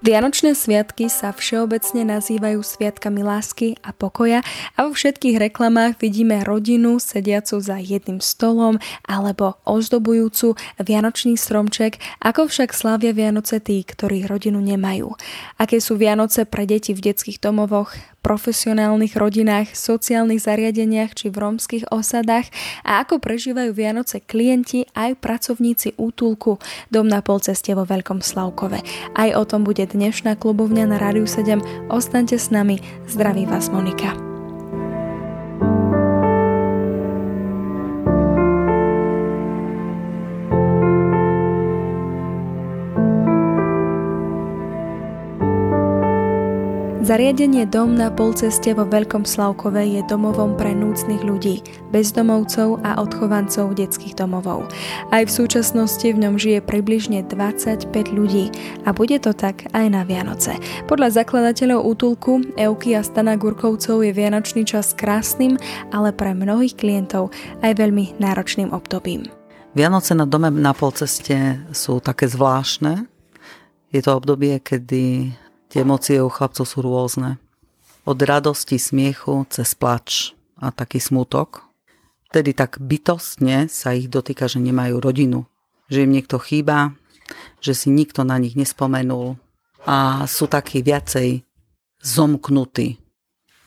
Vianočné sviatky sa všeobecne nazývajú sviatkami lásky a pokoja a vo všetkých reklamách vidíme rodinu sediacu za jedným stolom alebo ozdobujúcu Vianočný stromček, ako však slávia Vianoce tí, ktorí rodinu nemajú. Aké sú Vianoce pre deti v detských domovoch, profesionálnych rodinách, sociálnych zariadeniach či v rómskych osadách a ako prežívajú Vianoce klienti aj pracovníci útulku Dom na polceste vo Veľkom Slavkove. Aj o tom bude dnešná klubovňa na Rádiu 7. Ostaňte s nami. Zdraví vás Monika. Zariadenie Dom na polceste vo Veľkom Slavkove je domovom pre núcnych ľudí, bezdomovcov a odchovancov detských domovov. Aj v súčasnosti v ňom žije približne 25 ľudí a bude to tak aj na Vianoce. Podľa zakladateľov útulku Euky a Stana Gurkovcov je Vianočný čas krásnym, ale pre mnohých klientov aj veľmi náročným obdobím. Vianoce na dome na polceste sú také zvláštne. Je to obdobie, kedy Tie emócie u chlapcov sú rôzne. Od radosti, smiechu, cez plač a taký smutok. Vtedy tak bytostne sa ich dotýka, že nemajú rodinu. Že im niekto chýba, že si nikto na nich nespomenul. A sú takí viacej zomknutí.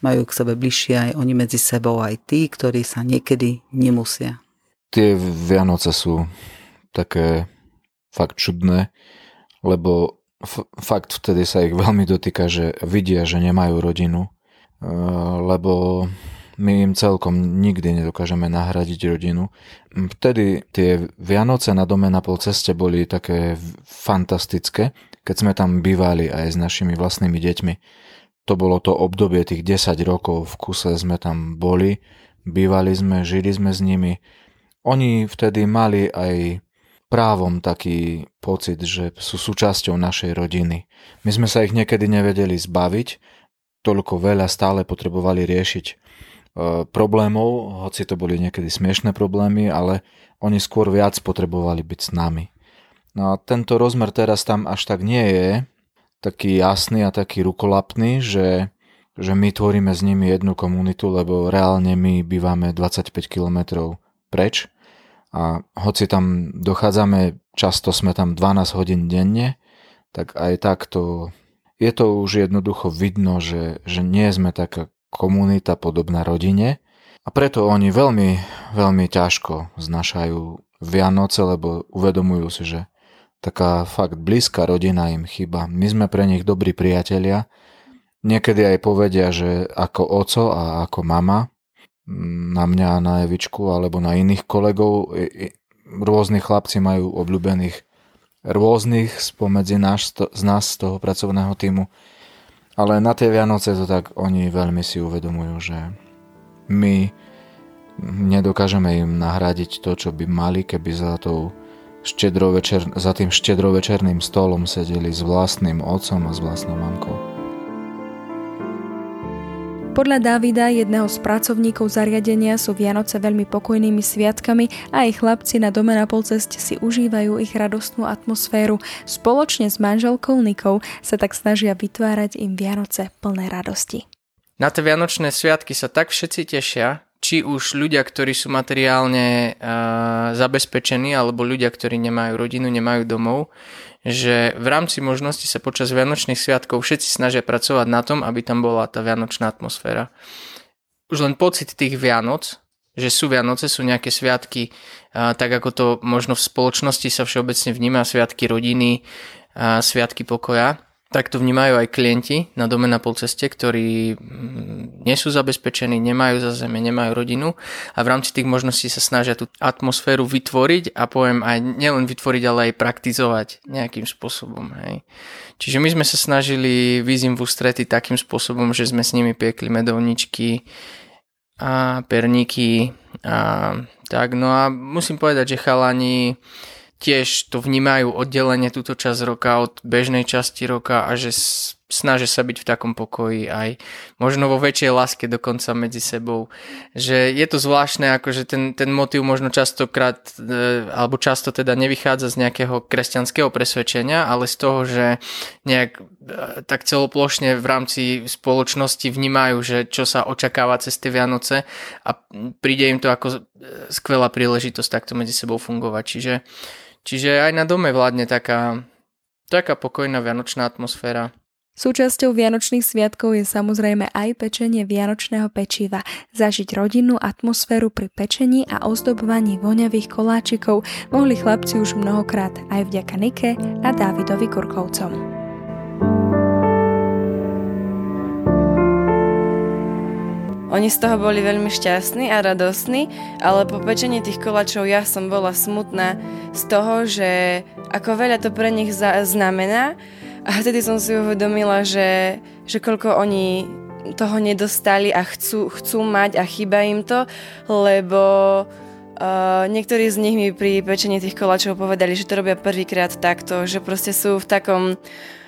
Majú k sebe bližšie aj oni medzi sebou, aj tí, ktorí sa niekedy nemusia. Tie Vianoce sú také fakt čudné, lebo f- fakt vtedy sa ich veľmi dotýka, že vidia, že nemajú rodinu, e, lebo my im celkom nikdy nedokážeme nahradiť rodinu. Vtedy tie Vianoce na dome na pol ceste boli také fantastické, keď sme tam bývali aj s našimi vlastnými deťmi. To bolo to obdobie tých 10 rokov v kuse sme tam boli, bývali sme, žili sme s nimi. Oni vtedy mali aj právom taký pocit, že sú súčasťou našej rodiny. My sme sa ich niekedy nevedeli zbaviť, toľko veľa stále potrebovali riešiť e, problémov, hoci to boli niekedy smiešné problémy, ale oni skôr viac potrebovali byť s nami. No a tento rozmer teraz tam až tak nie je taký jasný a taký rukolapný, že, že my tvoríme s nimi jednu komunitu, lebo reálne my bývame 25 km preč a hoci tam dochádzame, často sme tam 12 hodín denne, tak aj takto je to už jednoducho vidno, že, že nie sme taká komunita podobná rodine. A preto oni veľmi, veľmi ťažko znašajú Vianoce, lebo uvedomujú si, že taká fakt blízka rodina im chyba. My sme pre nich dobrí priatelia, niekedy aj povedia, že ako oco a ako mama, na mňa, na Evičku alebo na iných kolegov. Rôzni chlapci majú obľúbených rôznych spomedzi náš, z nás, z toho pracovného týmu. Ale na tie Vianoce to tak oni veľmi si uvedomujú, že my nedokážeme im nahradiť to, čo by mali, keby za, tou za tým štedrovečerným stolom sedeli s vlastným otcom a s vlastnou mamkou. Podľa Davida, jedného z pracovníkov zariadenia, sú Vianoce veľmi pokojnými sviatkami a ich chlapci na dome na polceste si užívajú ich radostnú atmosféru. Spoločne s manželkou Nikou sa tak snažia vytvárať im Vianoce plné radosti. Na tie Vianočné sviatky sa tak všetci tešia, či už ľudia, ktorí sú materiálne uh, zabezpečení, alebo ľudia, ktorí nemajú rodinu, nemajú domov, že v rámci možnosti sa počas Vianočných sviatkov všetci snažia pracovať na tom, aby tam bola tá vianočná atmosféra. Už len pocit tých Vianoc, že sú Vianoce, sú nejaké sviatky, tak ako to možno v spoločnosti sa všeobecne vníma, sviatky rodiny, sviatky pokoja, tak to vnímajú aj klienti na dome na polceste, ktorí mm, nie sú zabezpečení, nemajú za zeme, nemajú rodinu a v rámci tých možností sa snažia tú atmosféru vytvoriť a poviem aj nielen vytvoriť, ale aj praktizovať nejakým spôsobom. Hej. Čiže my sme sa snažili výzim v ústrety takým spôsobom, že sme s nimi piekli medovničky a perníky a tak. No a musím povedať, že chalani tiež to vnímajú oddelenie túto časť roka od bežnej časti roka a že snažia sa byť v takom pokoji aj možno vo väčšej láske dokonca medzi sebou. Že je to zvláštne, akože ten, ten motiv možno častokrát, e, alebo často teda nevychádza z nejakého kresťanského presvedčenia, ale z toho, že nejak e, tak celoplošne v rámci spoločnosti vnímajú, že čo sa očakáva cez tie Vianoce a príde im to ako e, skvelá príležitosť takto medzi sebou fungovať. Čiže Čiže aj na dome vládne taká, taká pokojná vianočná atmosféra. Súčasťou Vianočných sviatkov je samozrejme aj pečenie vianočného pečiva. Zažiť rodinnú atmosféru pri pečení a ozdobovaní voňavých koláčikov mohli chlapci už mnohokrát aj vďaka Nike a Dávidovi Kurkovcom. Oni z toho boli veľmi šťastní a radostní, ale po pečení tých koláčov ja som bola smutná z toho, že ako veľa to pre nich znamená. A vtedy som si uvedomila, že, že koľko oni toho nedostali a chcú, chcú mať a chýba im to, lebo uh, niektorí z nich mi pri pečení tých koláčov povedali, že to robia prvýkrát takto, že proste sú v takom uh,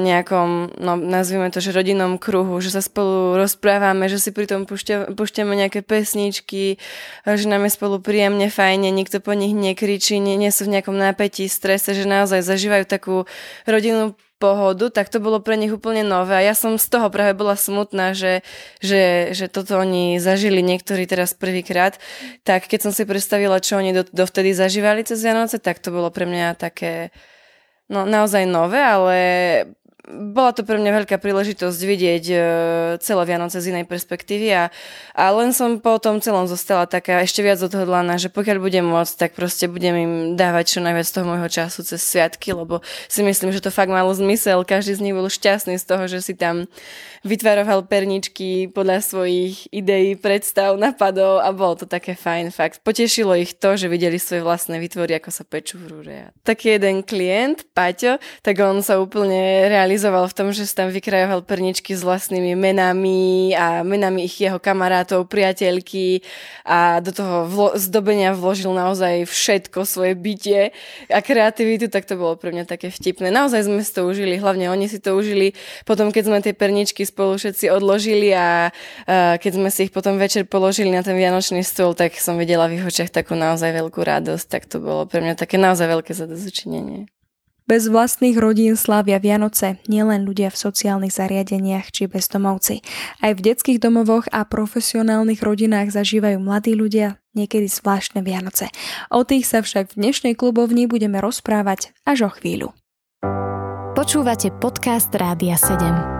nejakom, no nazvime to, že rodinnom kruhu, že sa spolu rozprávame, že si pri tom púšťame nejaké pesničky, že nám je spolu príjemne, fajne, nikto po nich nekričí, nie, nie sú v nejakom napätí, strese, že naozaj zažívajú takú rodinnú pohodu, tak to bolo pre nich úplne nové. A ja som z toho práve bola smutná, že, že, že toto oni zažili niektorí teraz prvýkrát, tak keď som si predstavila, čo oni do, dovtedy zažívali cez Vianoce, tak to bolo pre mňa také no, naozaj nové, ale bola to pre mňa veľká príležitosť vidieť uh, celé Vianoce z inej perspektívy a, a len som po tom celom zostala taká ešte viac odhodlaná, že pokiaľ budem môcť, tak proste budem im dávať čo najviac toho môjho času cez sviatky, lebo si myslím, že to fakt malo zmysel. Každý z nich bol šťastný z toho, že si tam vytvaroval perničky podľa svojich ideí, predstav, napadov a bolo to také fajn fakt. Potešilo ich to, že videli svoje vlastné vytvory, ako sa pečú v rúre. Taký jeden klient, Paťo, tak on sa úplne realizoval realizoval v tom, že si tam vykrajoval perničky s vlastnými menami a menami ich jeho kamarátov, priateľky a do toho vlo- zdobenia vložil naozaj všetko svoje bytie a kreativitu, tak to bolo pre mňa také vtipné. Naozaj sme si to užili, hlavne oni si to užili potom, keď sme tie perničky spolu všetci odložili a, a keď sme si ich potom večer položili na ten vianočný stôl, tak som videla v ich očiach takú naozaj veľkú radosť, tak to bolo pre mňa také naozaj veľké zadozučinenie. Bez vlastných rodín slávia Vianoce nielen ľudia v sociálnych zariadeniach či bezdomovci. Aj v detských domovoch a profesionálnych rodinách zažívajú mladí ľudia niekedy zvláštne Vianoce. O tých sa však v dnešnej klubovni budeme rozprávať až o chvíľu. Počúvate podcast Rádia 7.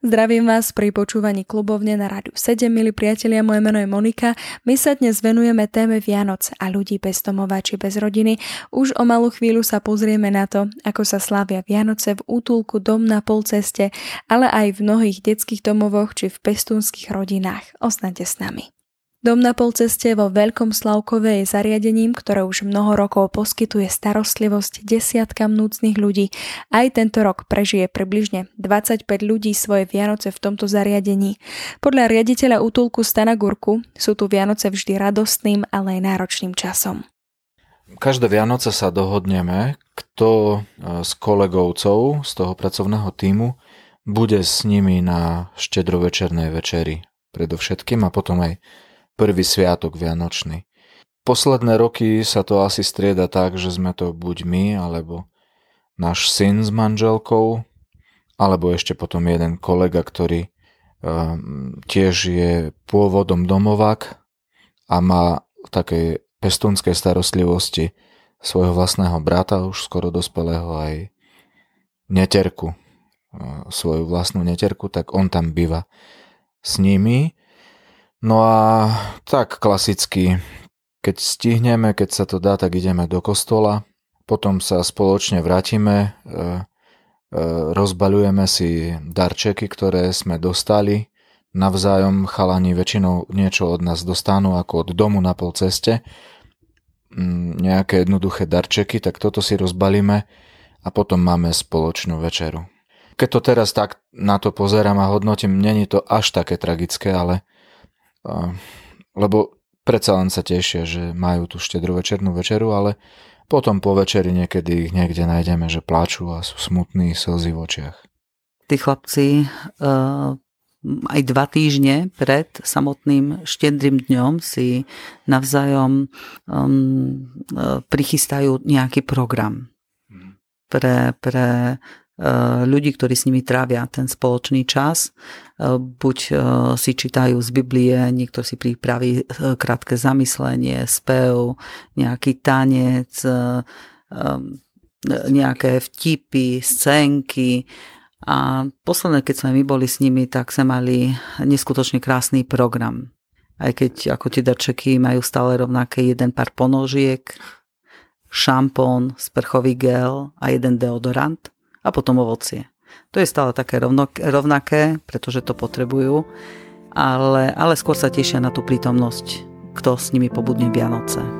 Zdravím vás pri počúvaní klubovne na Rádiu 7, milí priatelia, moje meno je Monika. My sa dnes venujeme téme Vianoc a ľudí bez domova či bez rodiny. Už o malú chvíľu sa pozrieme na to, ako sa slávia Vianoce v útulku Dom na polceste, ale aj v mnohých detských domovoch či v pestúnskych rodinách. Ostaňte s nami. Dom na polceste vo Veľkom Slavkove je zariadením, ktoré už mnoho rokov poskytuje starostlivosť desiatkam núcnych ľudí. Aj tento rok prežije približne 25 ľudí svoje Vianoce v tomto zariadení. Podľa riaditeľa útulku Stana Gurku sú tu Vianoce vždy radostným, ale aj náročným časom. Každé Vianoce sa dohodneme, kto e, z kolegovcov z toho pracovného týmu bude s nimi na štedrovečernej večeri predovšetkým a potom aj prvý sviatok Vianočný. Posledné roky sa to asi strieda tak, že sme to buď my, alebo náš syn s manželkou, alebo ešte potom jeden kolega, ktorý um, tiež je pôvodom domovák a má takej pestunskej starostlivosti svojho vlastného brata, už skoro dospelého aj neterku, uh, svoju vlastnú neterku, tak on tam býva s nimi No a tak klasicky, keď stihneme, keď sa to dá, tak ideme do kostola, potom sa spoločne vrátime, e, e, rozbaľujeme si darčeky, ktoré sme dostali, navzájom chalani väčšinou niečo od nás dostanú ako od domu na pol ceste, mm, nejaké jednoduché darčeky, tak toto si rozbalíme a potom máme spoločnú večeru. Keď to teraz tak na to pozerám a hodnotím, není to až také tragické, ale lebo predsa len sa tešia, že majú tú štedrovečernú večeru, ale potom po večeri niekedy ich niekde nájdeme, že pláču a sú smutní, slzy v očiach. Tí chlapci uh, aj dva týždne pred samotným štedrým dňom si navzájom um, prichystajú nejaký program pre, pre uh, ľudí, ktorí s nimi trávia ten spoločný čas. Uh, buď uh, si čítajú z Biblie, niekto si pripraví krátke zamyslenie, spev, nejaký tanec, nejaké vtipy, scénky, a posledné, keď sme my boli s nimi, tak sme mali neskutočne krásny program. Aj keď ako tie darčeky majú stále rovnaké jeden pár ponožiek, šampón, sprchový gel a jeden deodorant a potom ovocie. To je stále také rovnaké, pretože to potrebujú, ale, ale skôr sa tešia na tú prítomnosť, kto s nimi pobudne Vianoce.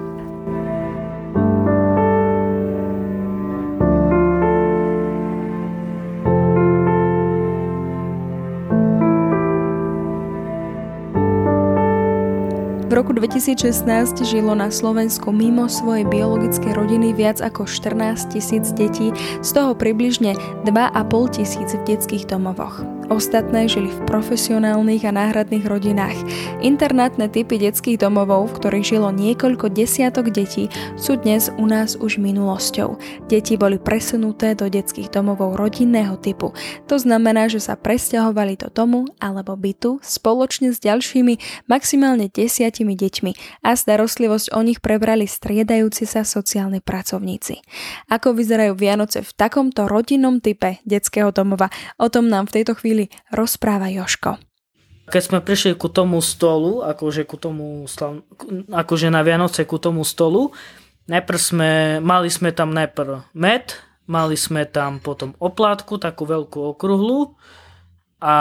V roku 2016 žilo na Slovensku mimo svojej biologickej rodiny viac ako 14 tisíc detí, z toho približne 2,5 tisíc v detských domovoch. Ostatné žili v profesionálnych a náhradných rodinách. Internátne typy detských domovov, v ktorých žilo niekoľko desiatok detí, sú dnes u nás už minulosťou. Deti boli presunuté do detských domovov rodinného typu. To znamená, že sa presťahovali do domu alebo bytu spoločne s ďalšími maximálne desiatimi deťmi a starostlivosť o nich prebrali striedajúci sa sociálni pracovníci. Ako vyzerajú Vianoce v takomto rodinnom type detského domova? O tom nám v tejto chvíli chvíli rozpráva Joško. Keď sme prišli ku tomu stolu, akože, ku tomu, akože na Vianoce ku tomu stolu, najprv sme, mali sme tam najprv med, mali sme tam potom oplátku, takú veľkú okruhlu a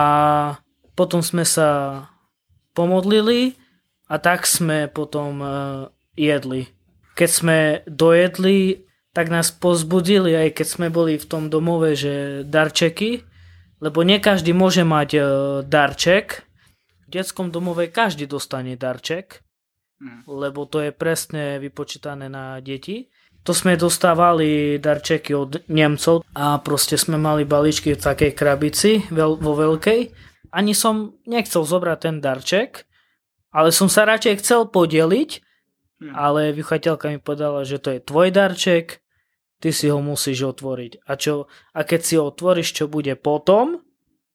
potom sme sa pomodlili a tak sme potom uh, jedli. Keď sme dojedli, tak nás pozbudili, aj keď sme boli v tom domove, že darčeky, lebo nie každý môže mať e, darček. V detskom domove každý dostane darček, mm. lebo to je presne vypočítané na deti. To sme dostávali darčeky od Nemcov a proste sme mali balíčky v takej krabici vo veľkej. Ani som nechcel zobrať ten darček, ale som sa radšej chcel podeliť, mm. ale vychateľka mi povedala, že to je tvoj darček, ty si ho musíš otvoriť. A, čo, a keď si ho otvoríš, čo bude potom,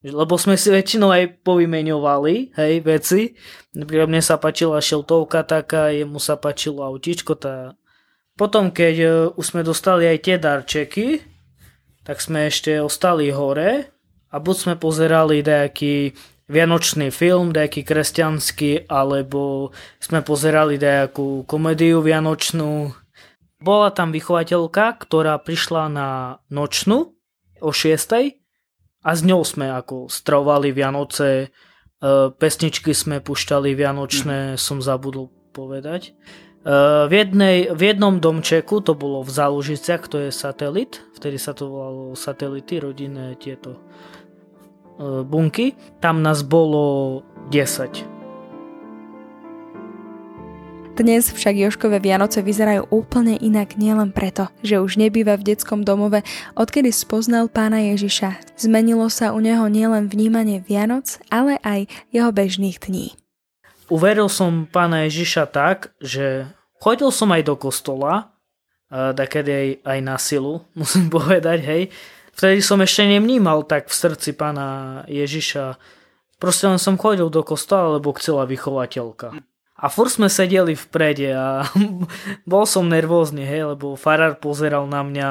lebo sme si väčšinou aj povymeňovali, hej, veci. Napríklad mne sa páčila šeltovka taká, jemu sa páčilo autičko. Tá... Potom, keď e, už sme dostali aj tie darčeky, tak sme ešte ostali hore a buď sme pozerali nejaký vianočný film, nejaký kresťanský, alebo sme pozerali nejakú komédiu vianočnú, bola tam vychovateľka, ktorá prišla na nočnú o 6 a s ňou sme ako strovali Vianoce, e, pesničky sme pušťali Vianočné, mm. som zabudol povedať. E, v, jednej, v jednom domčeku, to bolo v Zálužiciach, to je satelit, vtedy sa to volalo satelity, rodinné tieto e, bunky, tam nás bolo 10 dnes však Joškové Vianoce vyzerajú úplne inak nielen preto, že už nebýva v detskom domove, odkedy spoznal pána Ježiša. Zmenilo sa u neho nielen vnímanie Vianoc, ale aj jeho bežných dní. Uveril som pána Ježiša tak, že chodil som aj do kostola, takedy aj, aj na silu, musím povedať, hej. Vtedy som ešte nemnímal tak v srdci pána Ježiša. Proste len som chodil do kostola, lebo chcela vychovateľka. A fur sme sedeli v prede a bol som nervózny, hej, lebo farár pozeral na mňa.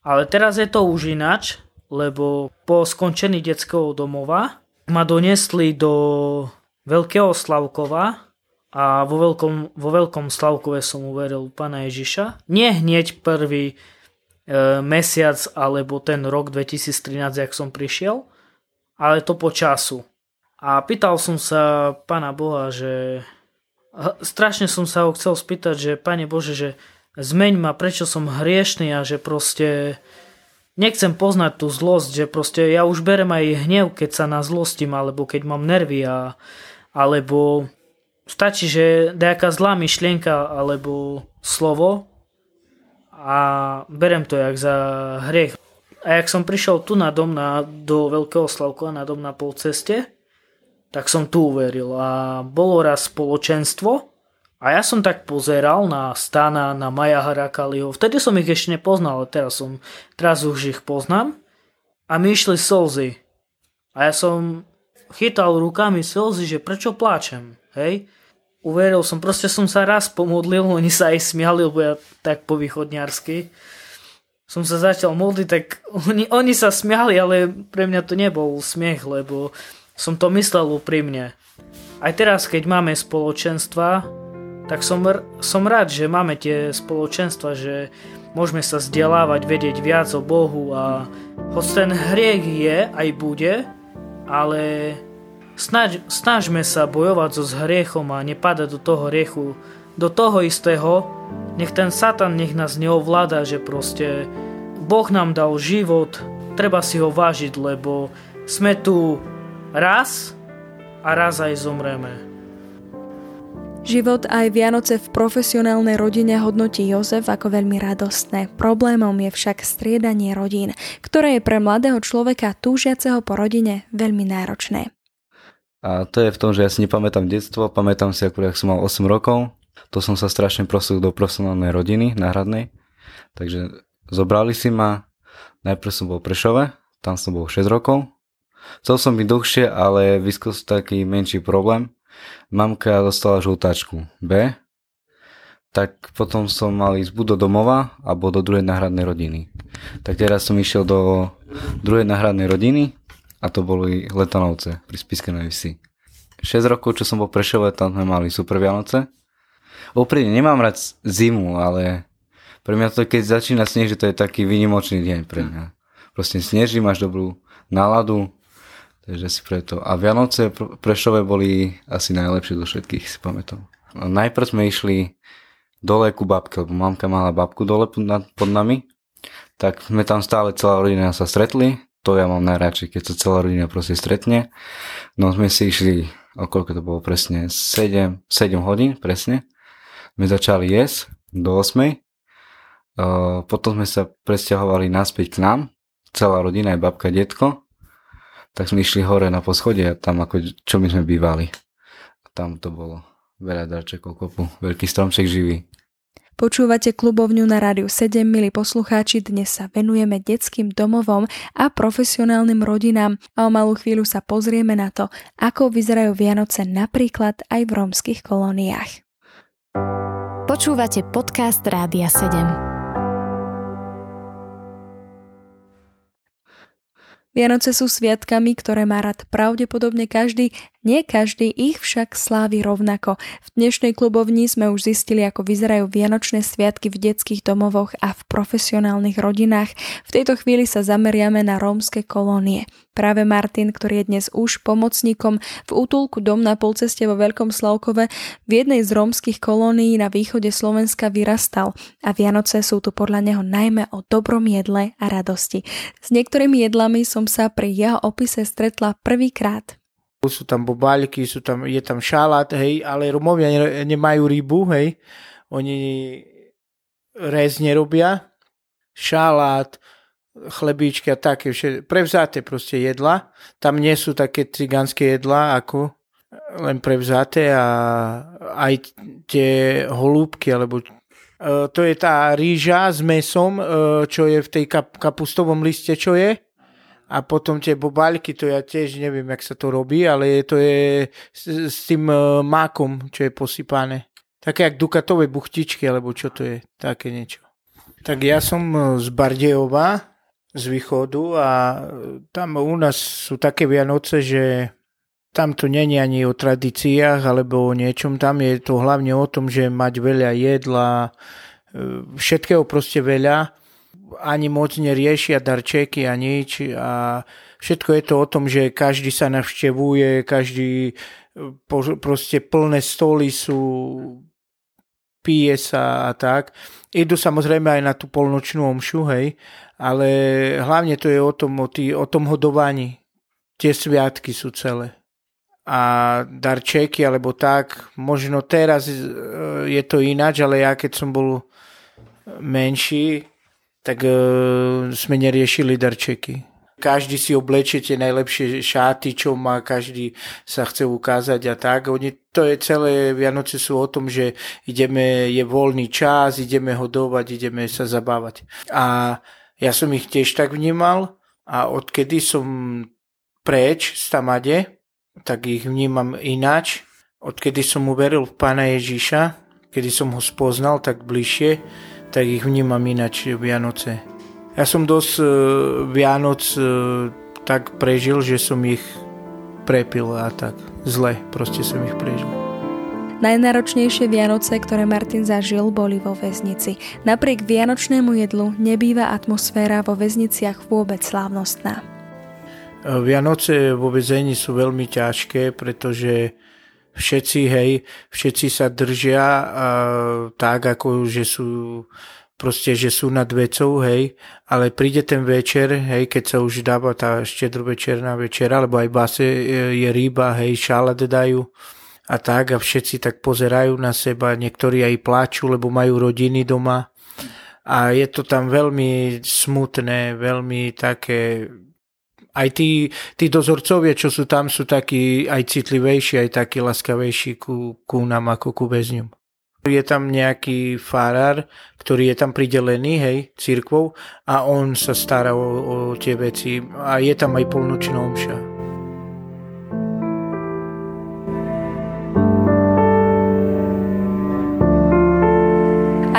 Ale teraz je to už inač, lebo po skončení detského domova ma donesli do Veľkého Slavkova a vo veľkom, vo veľkom Slavkove som uveril pána Ježiša. Nie hneď prvý e, mesiac alebo ten rok 2013, jak som prišiel, ale to po času. A pýtal som sa pána Boha, že strašne som sa ho chcel spýtať, že Pane Bože, že zmeň ma, prečo som hriešný a že proste nechcem poznať tú zlosť, že proste ja už berem aj hnev, keď sa na zlostím, alebo keď mám nervy a, alebo stačí, že nejaká zlá myšlienka alebo slovo a berem to jak za hriech. A jak som prišiel tu na dom na, do Veľkého Slavkova, na dom na polceste, tak som tu uveril. A bolo raz spoločenstvo a ja som tak pozeral na Stana, na Maja Harakaliho. Vtedy som ich ešte nepoznal, ale teraz, som, teraz už ich poznám. A mi išli slzy. A ja som chytal rukami slzy, že prečo pláčem. Hej? Uveril som, proste som sa raz pomodlil, oni sa aj smiali, lebo ja tak po východňarsky som sa začal modliť, tak oni, oni sa smiali, ale pre mňa to nebol smiech, lebo som to myslel úprimne. Aj teraz, keď máme spoločenstva, tak som, som rád, že máme tie spoločenstva, že môžeme sa vzdelávať, vedieť viac o Bohu a hoď ten hriech je, aj bude, ale snaž, snažme sa bojovať so s hriechom a nepadať do toho hriechu, do toho istého, nech ten Satan nech nás neovláda, že proste Boh nám dal život, treba si ho vážiť, lebo sme tu raz a raz aj zomreme. Život aj Vianoce v profesionálnej rodine hodnotí Jozef ako veľmi radostné. Problémom je však striedanie rodín, ktoré je pre mladého človeka túžiaceho po rodine veľmi náročné. A to je v tom, že ja si nepamätám detstvo, pamätám si akurát, som mal 8 rokov, to som sa strašne prosil do profesionálnej rodiny náhradnej, takže Zobrali si ma, najprv som bol v Prešove, tam som bol 6 rokov. Chcel som byť dlhšie, ale vyskúsil taký menší problém. Mamka dostala žltáčku B, tak potom som mal ísť buď do domova, alebo do druhej náhradnej rodiny. Tak teraz som išiel do druhej náhradnej rodiny a to boli Letanovce pri Spiskenej vsi. 6 rokov, čo som bol Prešove, tam sme mali super Vianoce. Úprimne, nemám rád zimu, ale pre mňa to, keď začína sneh, že to je taký výnimočný deň pre mňa. Proste sneží, máš dobrú náladu, takže si preto. A Vianoce Prešove boli asi najlepšie zo všetkých, si pamätám. Najprv sme išli dole ku babke, lebo mamka mala babku dole pod nami, tak sme tam stále celá rodina sa stretli, to ja mám najradšej, keď sa celá rodina proste stretne. No sme si išli, o koľko to bolo presne, 7, 7 hodín presne. My začali jesť do 8 potom sme sa presťahovali naspäť k nám, celá rodina, aj babka, detko. Tak sme išli hore na poschode a tam ako, čo my sme bývali. A tam to bolo veľa darčekov kopu, veľký stromček živý. Počúvate klubovňu na Rádiu 7, milí poslucháči, dnes sa venujeme detským domovom a profesionálnym rodinám a o malú chvíľu sa pozrieme na to, ako vyzerajú Vianoce napríklad aj v rómskych kolóniách. Počúvate podcast Rádia 7. Vianoce sú sviatkami, ktoré má rád pravdepodobne každý, nie každý ich však slávi rovnako. V dnešnej klubovni sme už zistili, ako vyzerajú vianočné sviatky v detských domovoch a v profesionálnych rodinách. V tejto chvíli sa zameriame na rómske kolónie. Práve Martin, ktorý je dnes už pomocníkom v útulku Dom na polceste vo Veľkom Slavkove, v jednej z rómskych kolónií na východe Slovenska vyrastal a Vianoce sú tu podľa neho najmä o dobrom jedle a radosti. S niektorými jedlami som sa pri jeho opise stretla prvýkrát. Sú tam bobaľky, sú tam, je tam šalát, hej, ale Romovia nemajú rybu, hej. Oni rez nerobia, šalát, chlebíčky a také, všetko, prevzaté proste jedla. Tam nie sú také cigánske jedla, ako len prevzaté a aj tie holúbky, alebo e, to je tá rýža s mesom, e, čo je v tej kap- kapustovom liste, čo je. A potom tie bobaľky, to ja tiež neviem, jak sa to robí, ale to je s, s tým e, mákom, čo je posypané. Také jak dukatové buchtičky, alebo čo to je, také niečo. Tak ja som z Bardejova, z východu a tam u nás sú také Vianoce, že tam to není ani o tradíciách alebo o niečom, tam je to hlavne o tom, že mať veľa jedla, e, všetkého proste veľa, ani moc neriešia darčeky a nič a všetko je to o tom, že každý sa navštevuje, každý e, proste plné stoly sú, pije sa a tak. Idú samozrejme aj na tú polnočnú omšu, hej, ale hlavne to je o tom, o, tý, o tom hodovaní. Tie sviatky sú celé. a darčeky alebo tak. Možno teraz e, je to ináč, ale ja keď som bol menší, tak e, sme neriešili darčeky. Každý si obleče tie najlepšie šáty, čo má, každý sa chce ukázať a tak. Oni, to je celé, Vianoce sú o tom, že ideme, je voľný čas, ideme hodovať, ideme sa zabávať. A ja som ich tiež tak vnímal a odkedy som preč z Tamade, tak ich vnímam ináč. Odkedy som uveril v Pána Ježíša, kedy som ho spoznal tak bližšie, tak ich vnímam ináč Vianoce. Ja som dosť uh, Vianoc uh, tak prežil, že som ich prepil a tak zle, proste som ich prežil. Najnáročnejšie Vianoce, ktoré Martin zažil, boli vo väznici. Napriek vianočnému jedlu nebýva atmosféra vo väzniciach vôbec slávnostná. Vianoce vo väzení sú veľmi ťažké, pretože všetci, hej, všetci sa držia a, tak, ako že sú proste, že sú nad vecou, hej, ale príde ten večer, hej, keď sa už dáva tá štedrovečerná večera, alebo aj base je, je ryba, hej, šalát dajú a tak a všetci tak pozerajú na seba, niektorí aj plačú, lebo majú rodiny doma. A je to tam veľmi smutné, veľmi také aj tí, tí dozorcovia, čo sú tam, sú takí aj citlivejší, aj takí laskavejší ku, ku nám ako ku väzňom. Je tam nejaký farár, ktorý je tam pridelený, hej, církvou a on sa stará o, o tie veci a je tam aj polnočná omša.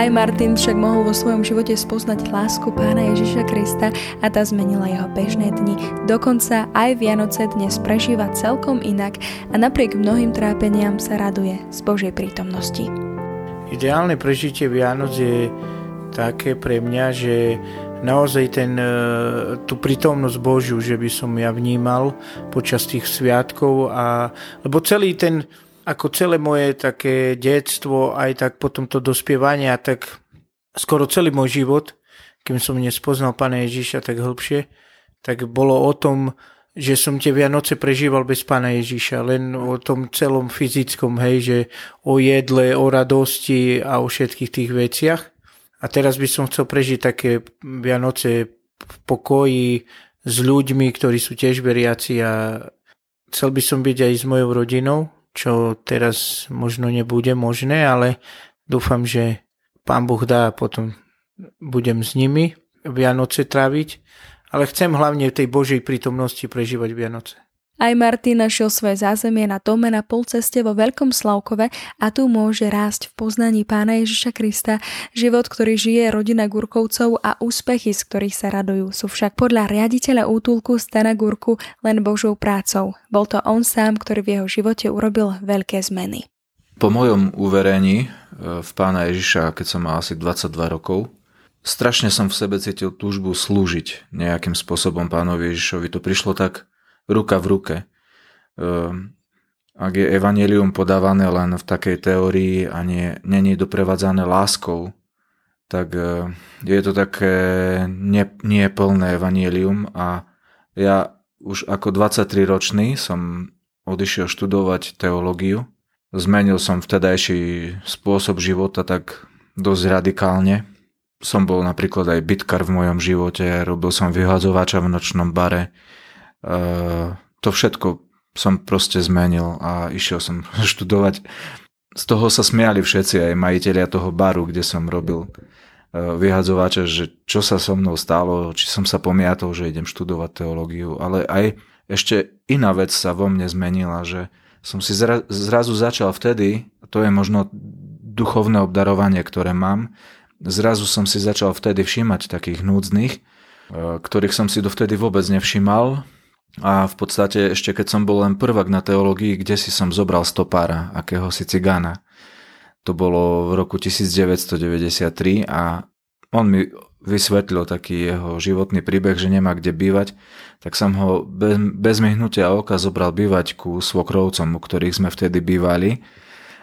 Aj Martin však mohol vo svojom živote spoznať lásku pána Ježiša Krista a tá zmenila jeho bežné dni. Dokonca aj Vianoce dnes prežíva celkom inak a napriek mnohým trápeniam sa raduje z Božej prítomnosti. Ideálne prežitie Vianoc je také pre mňa, že naozaj ten, e, tú prítomnosť Božiu, že by som ja vnímal počas tých sviatkov a lebo celý ten ako celé moje také detstvo, aj tak potom to dospievanie tak skoro celý môj život, kým som nespoznal Pána Ježíša tak hĺbšie, tak bolo o tom, že som tie Vianoce prežíval bez Pána Ježíša, len o tom celom fyzickom, hej, že o jedle, o radosti a o všetkých tých veciach. A teraz by som chcel prežiť také Vianoce v pokoji s ľuďmi, ktorí sú tiež veriaci a chcel by som byť aj s mojou rodinou, čo teraz možno nebude možné, ale dúfam, že pán Boh dá a potom budem s nimi Vianoce tráviť, ale chcem hlavne v tej Božej prítomnosti prežívať Vianoce. Aj Martin našiel svoje zázemie na dome na polceste vo Veľkom Slavkove a tu môže rásť v poznaní pána Ježiša Krista. Život, ktorý žije rodina Gurkovcov a úspechy, z ktorých sa radujú, sú však podľa riaditeľa útulku Stana Gurku len Božou prácou. Bol to on sám, ktorý v jeho živote urobil veľké zmeny. Po mojom uverení e, v pána Ježiša, keď som mal asi 22 rokov, strašne som v sebe cítil túžbu slúžiť nejakým spôsobom pánovi Ježišovi. To prišlo tak ruka v ruke. Ehm, ak je evanelium podávané len v takej teórii a nie, není doprevádzané láskou, tak ehm, je to také nie, nie plné evanelium a ja už ako 23 ročný som odišiel študovať teológiu. Zmenil som vtedajší spôsob života tak dosť radikálne. Som bol napríklad aj bytkar v mojom živote, robil som vyhadzovača v nočnom bare, to všetko som proste zmenil a išiel som študovať. Z toho sa smiali všetci, aj majiteľia toho baru, kde som robil eh, vyhadzovača, že čo sa so mnou stalo, či som sa pomiatol, že idem študovať teológiu, ale aj ešte iná vec sa vo mne zmenila, že som si zra, zrazu začal vtedy, to je možno duchovné obdarovanie, ktoré mám, zrazu som si začal vtedy všímať takých núdznych, eh, ktorých som si dovtedy vôbec nevšímal, a v podstate ešte keď som bol len prvak na teológii, kde si som zobral stopára, akého si cigána. To bolo v roku 1993 a on mi vysvetlil taký jeho životný príbeh, že nemá kde bývať, tak som ho bez, bez myhnutia oka zobral bývať ku svokrovcom, u ktorých sme vtedy bývali.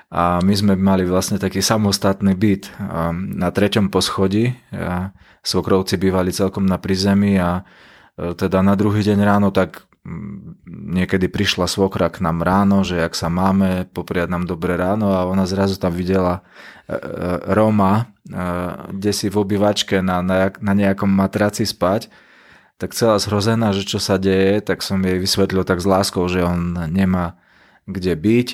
A my sme mali vlastne taký samostatný byt na treťom poschodí. Svokrovci bývali celkom na prízemí a teda na druhý deň ráno, tak niekedy prišla svokra k nám ráno, že ak sa máme, popriať nám dobré ráno a ona zrazu tam videla e, e, Roma, kde si v obývačke na, na, na nejakom matraci spať, tak celá zhrozená, že čo sa deje, tak som jej vysvetlil tak s láskou, že on nemá kde byť.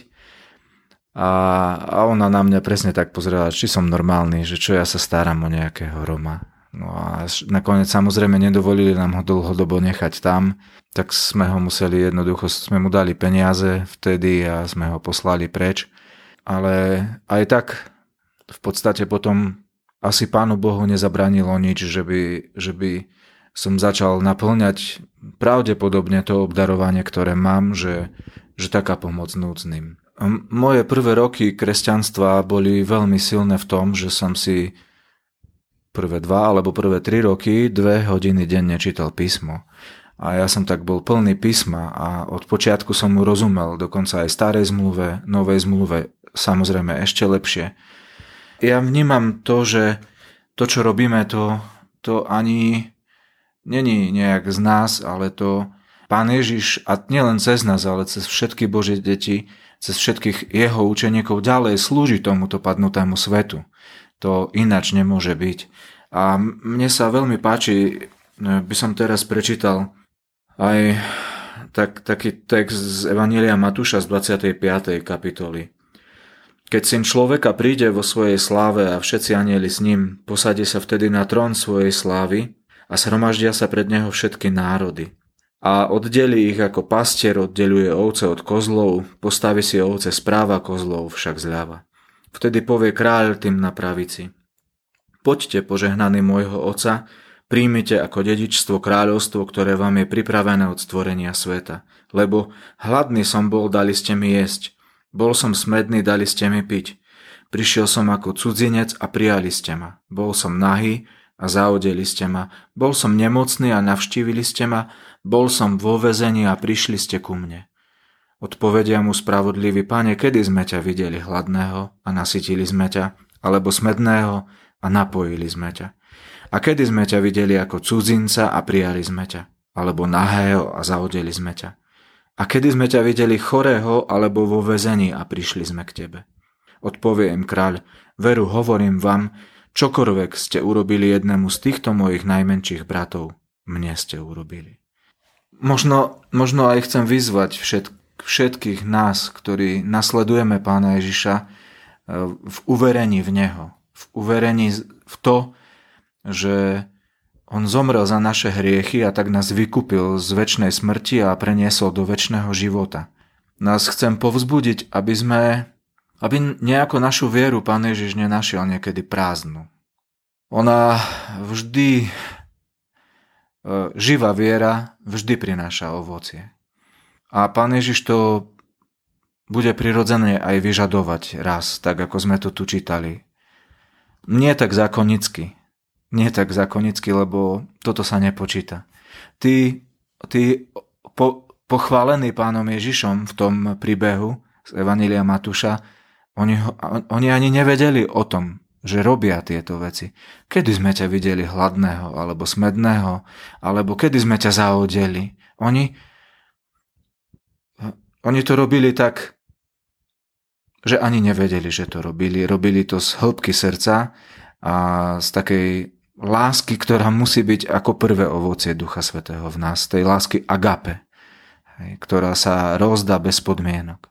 A, a ona na mňa presne tak pozrela, či som normálny, že čo ja sa starám o nejakého Roma. No a nakoniec samozrejme nedovolili nám ho dlhodobo nechať tam, tak sme ho museli jednoducho, sme mu dali peniaze vtedy a sme ho poslali preč. Ale aj tak v podstate potom asi Pánu Bohu nezabranilo nič, že by, že by som začal naplňať pravdepodobne to obdarovanie, ktoré mám, že, že taká pomoc núdznym. Moje prvé roky kresťanstva boli veľmi silné v tom, že som si prvé dva alebo prvé tri roky dve hodiny denne čítal písmo. A ja som tak bol plný písma a od počiatku som mu rozumel, dokonca aj starej zmluve, novej zmluve, samozrejme ešte lepšie. Ja vnímam to, že to, čo robíme, to, to ani není nejak z nás, ale to Pán Ježiš, a nielen cez nás, ale cez všetky Božie deti, cez všetkých jeho učeníkov ďalej slúži tomuto padnutému svetu. To inač nemôže byť. A mne sa veľmi páči, by som teraz prečítal aj tak, taký text z Evanília Matúša z 25. kapitoly. Keď syn človeka príde vo svojej sláve a všetci anieli s ním, posadí sa vtedy na trón svojej slávy a shromaždia sa pred neho všetky národy. A oddelí ich ako pastier oddeluje ovce od kozlov, postaví si ovce správa kozlov však zľava. Vtedy povie kráľ tým na pravici. Poďte, požehnaný môjho Otca, príjmite ako dedičstvo kráľovstvo, ktoré vám je pripravené od stvorenia sveta. Lebo hladný som bol, dali ste mi jesť. Bol som smedný, dali ste mi piť. Prišiel som ako cudzinec a prijali ste ma. Bol som nahý a zaodeli ste ma. Bol som nemocný a navštívili ste ma. Bol som vo vezení a prišli ste ku mne. Odpovedia mu spravodlivý pane, kedy sme ťa videli hladného a nasytili sme ťa, alebo smedného a napojili sme ťa. A kedy sme ťa videli ako cudzinca a prijali sme ťa, alebo nahého a zahodili sme ťa. A kedy sme ťa videli chorého alebo vo vezení a prišli sme k tebe. Odpovie im kráľ, veru hovorím vám, čokoľvek ste urobili jednému z týchto mojich najmenších bratov, mne ste urobili. Možno, možno aj chcem vyzvať všetkých všetkých nás, ktorí nasledujeme pána Ježiša e, v uverení v Neho. V uverení v to, že On zomrel za naše hriechy a tak nás vykúpil z väčšnej smrti a preniesol do väčšného života. Nás chcem povzbudiť, aby sme, aby nejako našu vieru Pán Ježiš nenašiel niekedy prázdnu. Ona vždy, e, živá viera vždy prináša ovocie. A pán Ježiš to bude prirodzené aj vyžadovať raz, tak ako sme to tu čítali. Nie tak zákonicky. Nie tak zákonicky, lebo toto sa nepočíta. Ty, ty po, pochválený pánom Ježišom v tom príbehu z Evanília Matúša, oni, oni ani nevedeli o tom, že robia tieto veci. Kedy sme ťa videli hladného, alebo smedného, alebo kedy sme ťa zaodeli. Oni, oni to robili tak, že ani nevedeli, že to robili. Robili to z hĺbky srdca a z takej lásky, ktorá musí byť ako prvé ovocie Ducha Svetého v nás. Tej lásky agape, ktorá sa rozdá bez podmienok.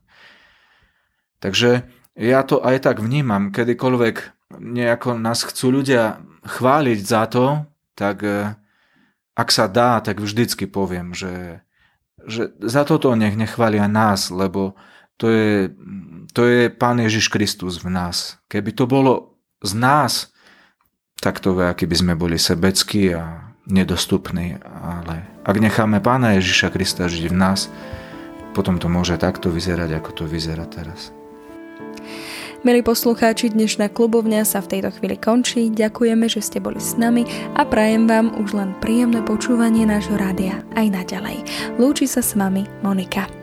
Takže ja to aj tak vnímam, kedykoľvek nejako nás chcú ľudia chváliť za to, tak eh, ak sa dá, tak vždycky poviem, že že za toto nech nechvália nás, lebo to je, to je Pán Ježiš Kristus v nás. Keby to bolo z nás, tak to vie, aký by sme boli sebeckí a nedostupní, ale ak necháme Pána Ježiša Krista žiť v nás, potom to môže takto vyzerať, ako to vyzerá teraz. Milí poslucháči, dnešná klubovňa sa v tejto chvíli končí. Ďakujeme, že ste boli s nami a prajem vám už len príjemné počúvanie nášho rádia aj naďalej. Lúči sa s vami Monika.